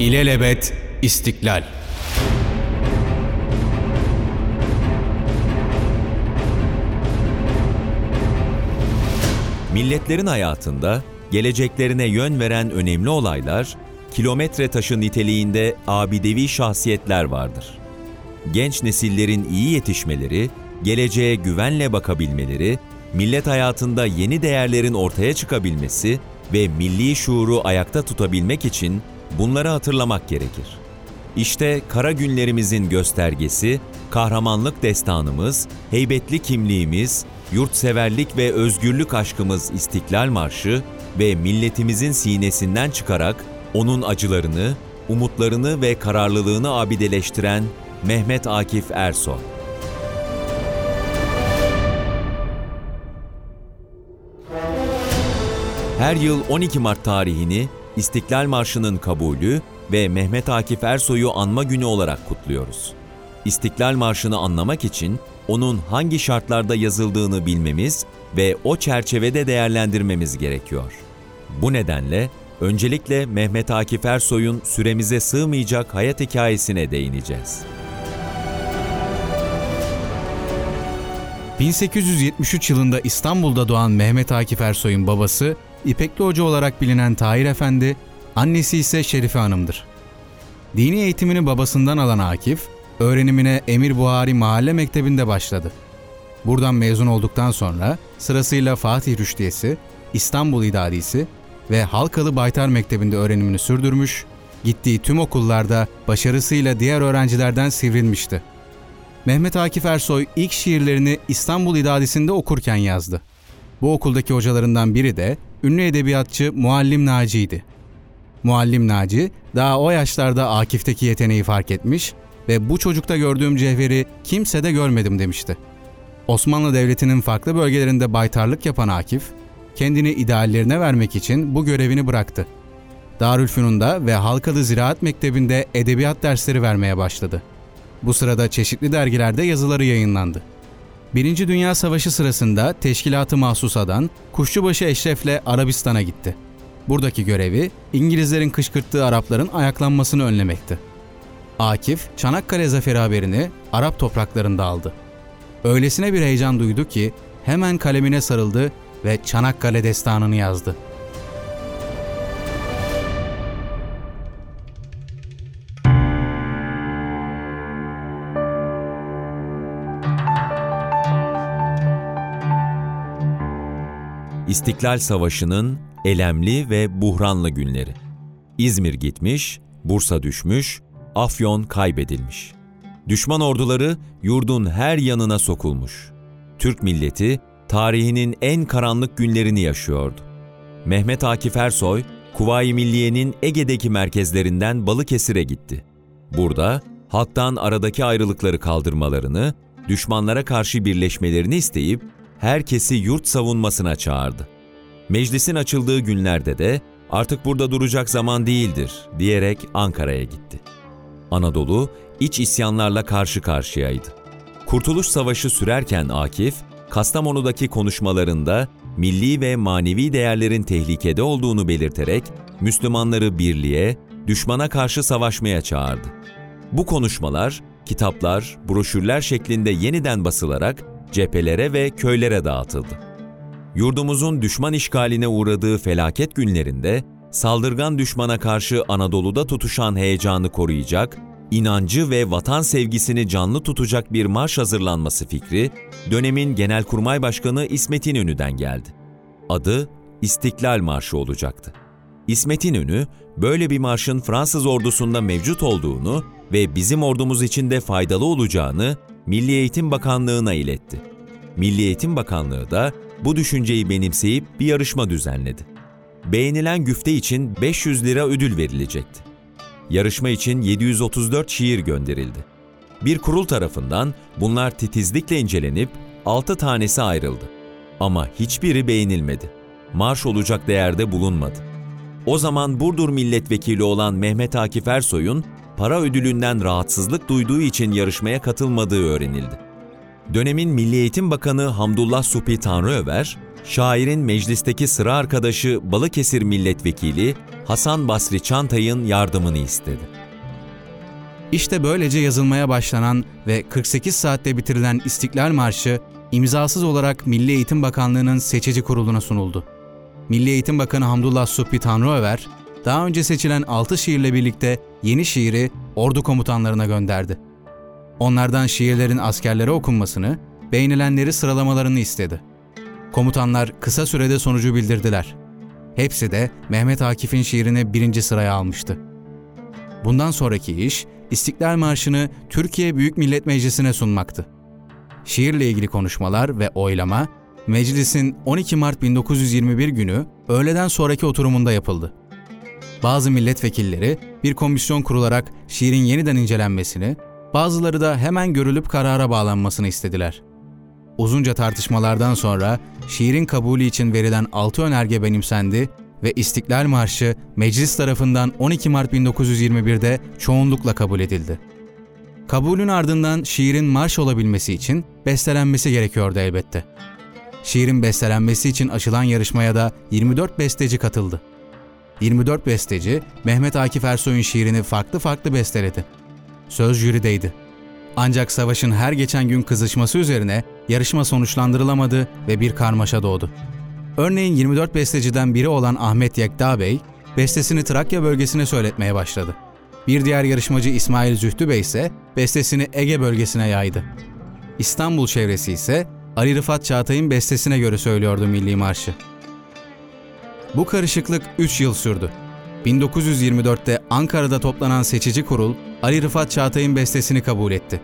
İlelebet İstiklal Milletlerin hayatında geleceklerine yön veren önemli olaylar, kilometre taşı niteliğinde abidevi şahsiyetler vardır. Genç nesillerin iyi yetişmeleri, geleceğe güvenle bakabilmeleri, millet hayatında yeni değerlerin ortaya çıkabilmesi ve milli şuuru ayakta tutabilmek için bunları hatırlamak gerekir. İşte kara günlerimizin göstergesi, kahramanlık destanımız, heybetli kimliğimiz, yurtseverlik ve özgürlük aşkımız İstiklal Marşı ve milletimizin sinesinden çıkarak onun acılarını, umutlarını ve kararlılığını abideleştiren Mehmet Akif Ersoy. Her yıl 12 Mart tarihini İstiklal Marşı'nın kabulü ve Mehmet Akif Ersoy'u anma günü olarak kutluyoruz. İstiklal Marşı'nı anlamak için onun hangi şartlarda yazıldığını bilmemiz ve o çerçevede değerlendirmemiz gerekiyor. Bu nedenle öncelikle Mehmet Akif Ersoy'un süremize sığmayacak hayat hikayesine değineceğiz. 1873 yılında İstanbul'da doğan Mehmet Akif Ersoy'un babası İpekli Hoca olarak bilinen Tahir Efendi, annesi ise Şerife Hanım'dır. Dini eğitimini babasından alan Akif, öğrenimine Emir Buhari Mahalle Mektebi'nde başladı. Buradan mezun olduktan sonra sırasıyla Fatih Rüştiyesi, İstanbul İdadisi ve Halkalı Baytar Mektebi'nde öğrenimini sürdürmüş, gittiği tüm okullarda başarısıyla diğer öğrencilerden sivrilmişti. Mehmet Akif Ersoy ilk şiirlerini İstanbul İdadisi'nde okurken yazdı. Bu okuldaki hocalarından biri de ünlü edebiyatçı Muallim Naci'ydi. Muallim Naci daha o yaşlarda Akif'teki yeteneği fark etmiş ve bu çocukta gördüğüm cevheri kimsede görmedim demişti. Osmanlı Devleti'nin farklı bölgelerinde baytarlık yapan Akif, kendini ideallerine vermek için bu görevini bıraktı. Darülfünun'da ve Halkalı Ziraat Mektebi'nde edebiyat dersleri vermeye başladı. Bu sırada çeşitli dergilerde yazıları yayınlandı. Birinci Dünya Savaşı sırasında teşkilatı mahsusadan Kuşçubaşı Eşref'le Arabistan'a gitti. Buradaki görevi İngilizlerin kışkırttığı Arapların ayaklanmasını önlemekti. Akif, Çanakkale zaferi haberini Arap topraklarında aldı. Öylesine bir heyecan duydu ki hemen kalemine sarıldı ve Çanakkale destanını yazdı. İstiklal Savaşı'nın elemli ve buhranlı günleri. İzmir gitmiş, Bursa düşmüş, Afyon kaybedilmiş. Düşman orduları yurdun her yanına sokulmuş. Türk milleti tarihinin en karanlık günlerini yaşıyordu. Mehmet Akif Ersoy, Kuvayi Milliye'nin Ege'deki merkezlerinden Balıkesir'e gitti. Burada halktan aradaki ayrılıkları kaldırmalarını, düşmanlara karşı birleşmelerini isteyip herkesi yurt savunmasına çağırdı. Meclisin açıldığı günlerde de artık burada duracak zaman değildir diyerek Ankara'ya gitti. Anadolu iç isyanlarla karşı karşıyaydı. Kurtuluş Savaşı sürerken Akif, Kastamonu'daki konuşmalarında milli ve manevi değerlerin tehlikede olduğunu belirterek Müslümanları birliğe, düşmana karşı savaşmaya çağırdı. Bu konuşmalar, kitaplar, broşürler şeklinde yeniden basılarak cephelere ve köylere dağıtıldı. Yurdumuzun düşman işgaline uğradığı felaket günlerinde saldırgan düşmana karşı Anadolu'da tutuşan heyecanı koruyacak, inancı ve vatan sevgisini canlı tutacak bir marş hazırlanması fikri dönemin Genelkurmay Başkanı İsmet İnönü'den geldi. Adı İstiklal Marşı olacaktı. İsmet İnönü, böyle bir marşın Fransız ordusunda mevcut olduğunu ve bizim ordumuz için de faydalı olacağını Milli Eğitim Bakanlığı'na iletti. Milli Eğitim Bakanlığı da bu düşünceyi benimseyip bir yarışma düzenledi. Beğenilen güfte için 500 lira ödül verilecekti. Yarışma için 734 şiir gönderildi. Bir kurul tarafından bunlar titizlikle incelenip 6 tanesi ayrıldı. Ama hiçbiri beğenilmedi. Marş olacak değerde bulunmadı. O zaman Burdur milletvekili olan Mehmet Akif Ersoy'un para ödülünden rahatsızlık duyduğu için yarışmaya katılmadığı öğrenildi. Dönemin Milli Eğitim Bakanı Hamdullah Supi Tanrıöver, şairin meclisteki sıra arkadaşı Balıkesir Milletvekili Hasan Basri Çantay'ın yardımını istedi. İşte böylece yazılmaya başlanan ve 48 saatte bitirilen İstiklal Marşı imzasız olarak Milli Eğitim Bakanlığı'nın seçici kuruluna sunuldu. Milli Eğitim Bakanı Hamdullah Subhi Tanrıöver, daha önce seçilen 6 şiirle birlikte yeni şiiri ordu komutanlarına gönderdi. Onlardan şiirlerin askerlere okunmasını, beğenilenleri sıralamalarını istedi. Komutanlar kısa sürede sonucu bildirdiler. Hepsi de Mehmet Akif'in şiirini birinci sıraya almıştı. Bundan sonraki iş, İstiklal Marşı'nı Türkiye Büyük Millet Meclisi'ne sunmaktı. Şiirle ilgili konuşmalar ve oylama, meclisin 12 Mart 1921 günü öğleden sonraki oturumunda yapıldı. Bazı milletvekilleri bir komisyon kurularak şiirin yeniden incelenmesini, bazıları da hemen görülüp karara bağlanmasını istediler. Uzunca tartışmalardan sonra şiirin kabulü için verilen altı önerge benimsendi ve İstiklal Marşı meclis tarafından 12 Mart 1921'de çoğunlukla kabul edildi. Kabulün ardından şiirin marş olabilmesi için bestelenmesi gerekiyordu elbette. Şiirin bestelenmesi için açılan yarışmaya da 24 besteci katıldı. 24 besteci Mehmet Akif Ersoy'un şiirini farklı farklı besteledi. Söz jürideydi. Ancak savaşın her geçen gün kızışması üzerine yarışma sonuçlandırılamadı ve bir karmaşa doğdu. Örneğin 24 besteciden biri olan Ahmet Yekta Bey, bestesini Trakya bölgesine söyletmeye başladı. Bir diğer yarışmacı İsmail Zühtü Bey ise bestesini Ege bölgesine yaydı. İstanbul çevresi ise Ali Rıfat Çağatay'ın bestesine göre söylüyordu Milli Marşı. Bu karışıklık 3 yıl sürdü. 1924'te Ankara'da toplanan seçici kurul Ali Rıfat Çağatay'ın bestesini kabul etti.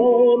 Lord,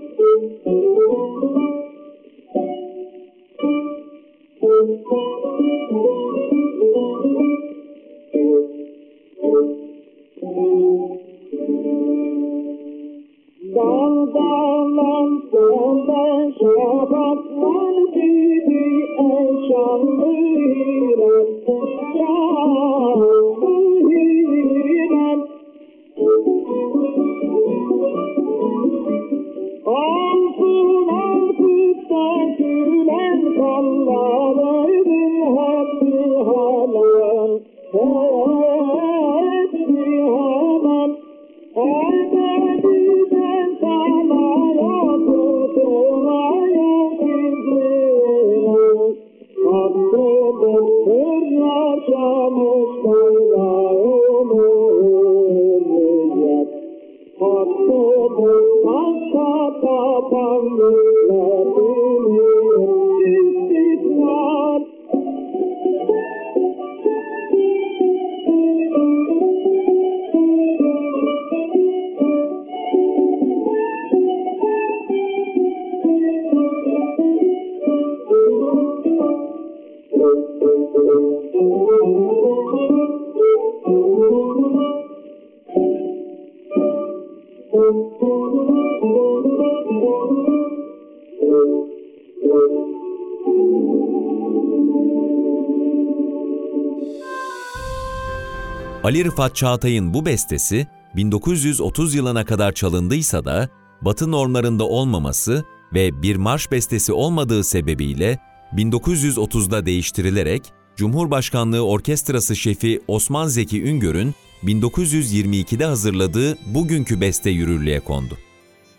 Pa pa pa pa pa Ali Rıfat Çağatay'ın bu bestesi 1930 yılına kadar çalındıysa da Batı normlarında olmaması ve bir marş bestesi olmadığı sebebiyle 1930'da değiştirilerek Cumhurbaşkanlığı Orkestrası şefi Osman Zeki Üngör'ün 1922'de hazırladığı bugünkü beste yürürlüğe kondu.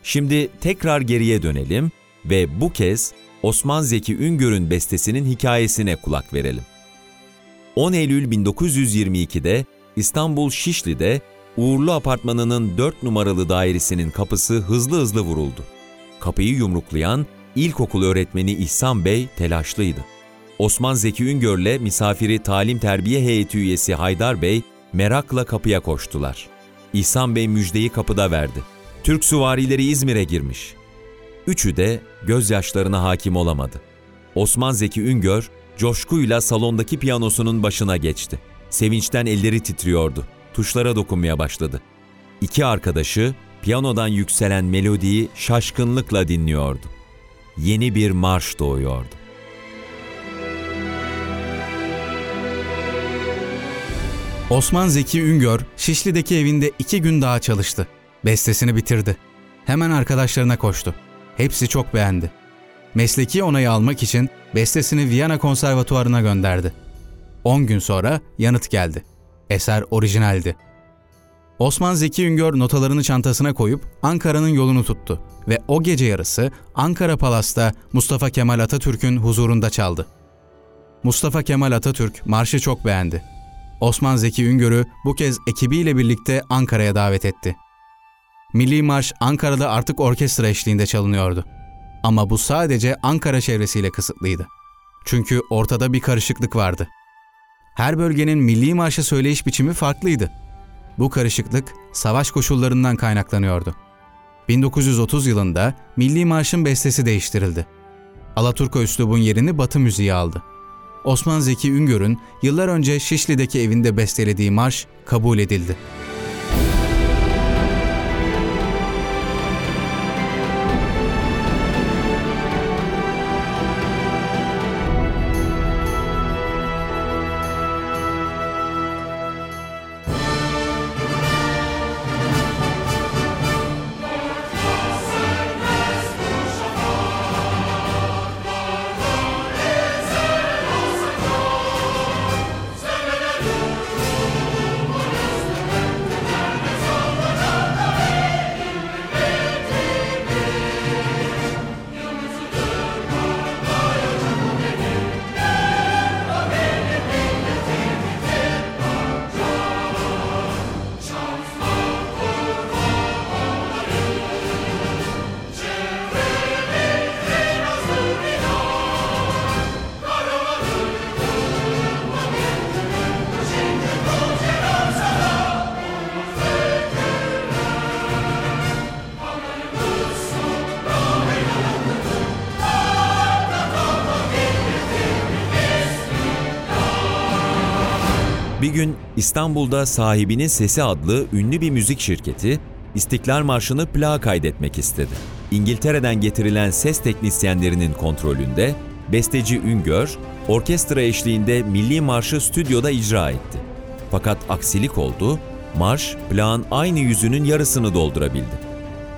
Şimdi tekrar geriye dönelim ve bu kez Osman Zeki Üngör'ün bestesinin hikayesine kulak verelim. 10 Eylül 1922'de İstanbul Şişli'de Uğurlu Apartmanı'nın 4 numaralı dairesinin kapısı hızlı hızlı vuruldu. Kapıyı yumruklayan ilkokul öğretmeni İhsan Bey telaşlıydı. Osman Zeki Üngör'le misafiri talim terbiye heyeti üyesi Haydar Bey merakla kapıya koştular. İhsan Bey müjdeyi kapıda verdi. Türk süvarileri İzmir'e girmiş. Üçü de gözyaşlarına hakim olamadı. Osman Zeki Üngör coşkuyla salondaki piyanosunun başına geçti. Sevinçten elleri titriyordu. Tuşlara dokunmaya başladı. İki arkadaşı piyanodan yükselen melodiyi şaşkınlıkla dinliyordu. Yeni bir marş doğuyordu. Osman Zeki Üngör, Şişli'deki evinde iki gün daha çalıştı. Bestesini bitirdi. Hemen arkadaşlarına koştu. Hepsi çok beğendi. Mesleki onayı almak için bestesini Viyana Konservatuvarı'na gönderdi. 10 gün sonra yanıt geldi. Eser orijinaldi. Osman Zeki Üngör notalarını çantasına koyup Ankara'nın yolunu tuttu ve o gece yarısı Ankara Palas'ta Mustafa Kemal Atatürk'ün huzurunda çaldı. Mustafa Kemal Atatürk marşı çok beğendi. Osman Zeki Üngör'ü bu kez ekibiyle birlikte Ankara'ya davet etti. Milli Marş Ankara'da artık orkestra eşliğinde çalınıyordu. Ama bu sadece Ankara çevresiyle kısıtlıydı. Çünkü ortada bir karışıklık vardı. Her bölgenin milli marşı söyleyiş biçimi farklıydı. Bu karışıklık savaş koşullarından kaynaklanıyordu. 1930 yılında Milli Marş'ın bestesi değiştirildi. Alaturka üslubun yerini Batı müziği aldı. Osman Zeki Üngör'ün yıllar önce Şişli'deki evinde bestelediği marş kabul edildi. Bir gün İstanbul'da sahibinin Sesi adlı ünlü bir müzik şirketi İstiklal Marşı'nı plağa kaydetmek istedi. İngiltere'den getirilen ses teknisyenlerinin kontrolünde besteci Üngör, orkestra eşliğinde Milli Marşı stüdyoda icra etti. Fakat aksilik oldu, marş plağın aynı yüzünün yarısını doldurabildi.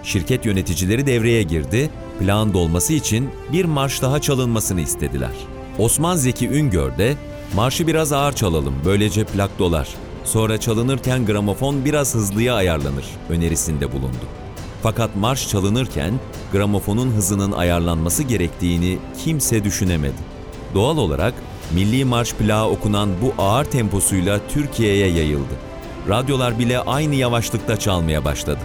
Şirket yöneticileri devreye girdi, plağın dolması için bir marş daha çalınmasını istediler. Osman Zeki Üngör de Marşı biraz ağır çalalım, böylece plak dolar. Sonra çalınırken gramofon biraz hızlıya ayarlanır önerisinde bulundu. Fakat marş çalınırken gramofonun hızının ayarlanması gerektiğini kimse düşünemedi. Doğal olarak Milli Marş plağı okunan bu ağır temposuyla Türkiye'ye yayıldı. Radyolar bile aynı yavaşlıkta çalmaya başladı.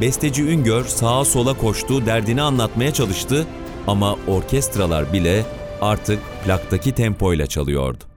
Besteci Üngör sağa sola koştu, derdini anlatmaya çalıştı ama orkestralar bile artık plaktaki tempoyla çalıyordu.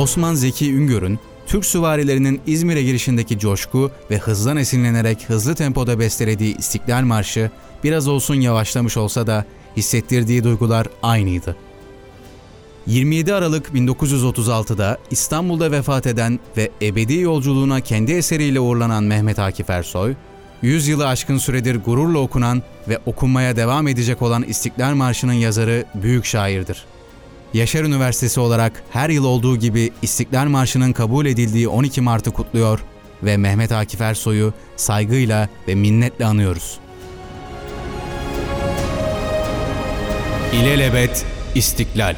Osman Zeki Üngör'ün Türk süvarilerinin İzmir'e girişindeki coşku ve hızdan esinlenerek hızlı tempoda bestelediği İstiklal Marşı biraz olsun yavaşlamış olsa da hissettirdiği duygular aynıydı. 27 Aralık 1936'da İstanbul'da vefat eden ve ebedi yolculuğuna kendi eseriyle uğurlanan Mehmet Akif Ersoy, 100 yılı aşkın süredir gururla okunan ve okunmaya devam edecek olan İstiklal Marşı'nın yazarı büyük şairdir. Yaşar Üniversitesi olarak her yıl olduğu gibi İstiklal Marşı'nın kabul edildiği 12 Mart'ı kutluyor ve Mehmet Akif Ersoy'u saygıyla ve minnetle anıyoruz. İlelebet İstiklal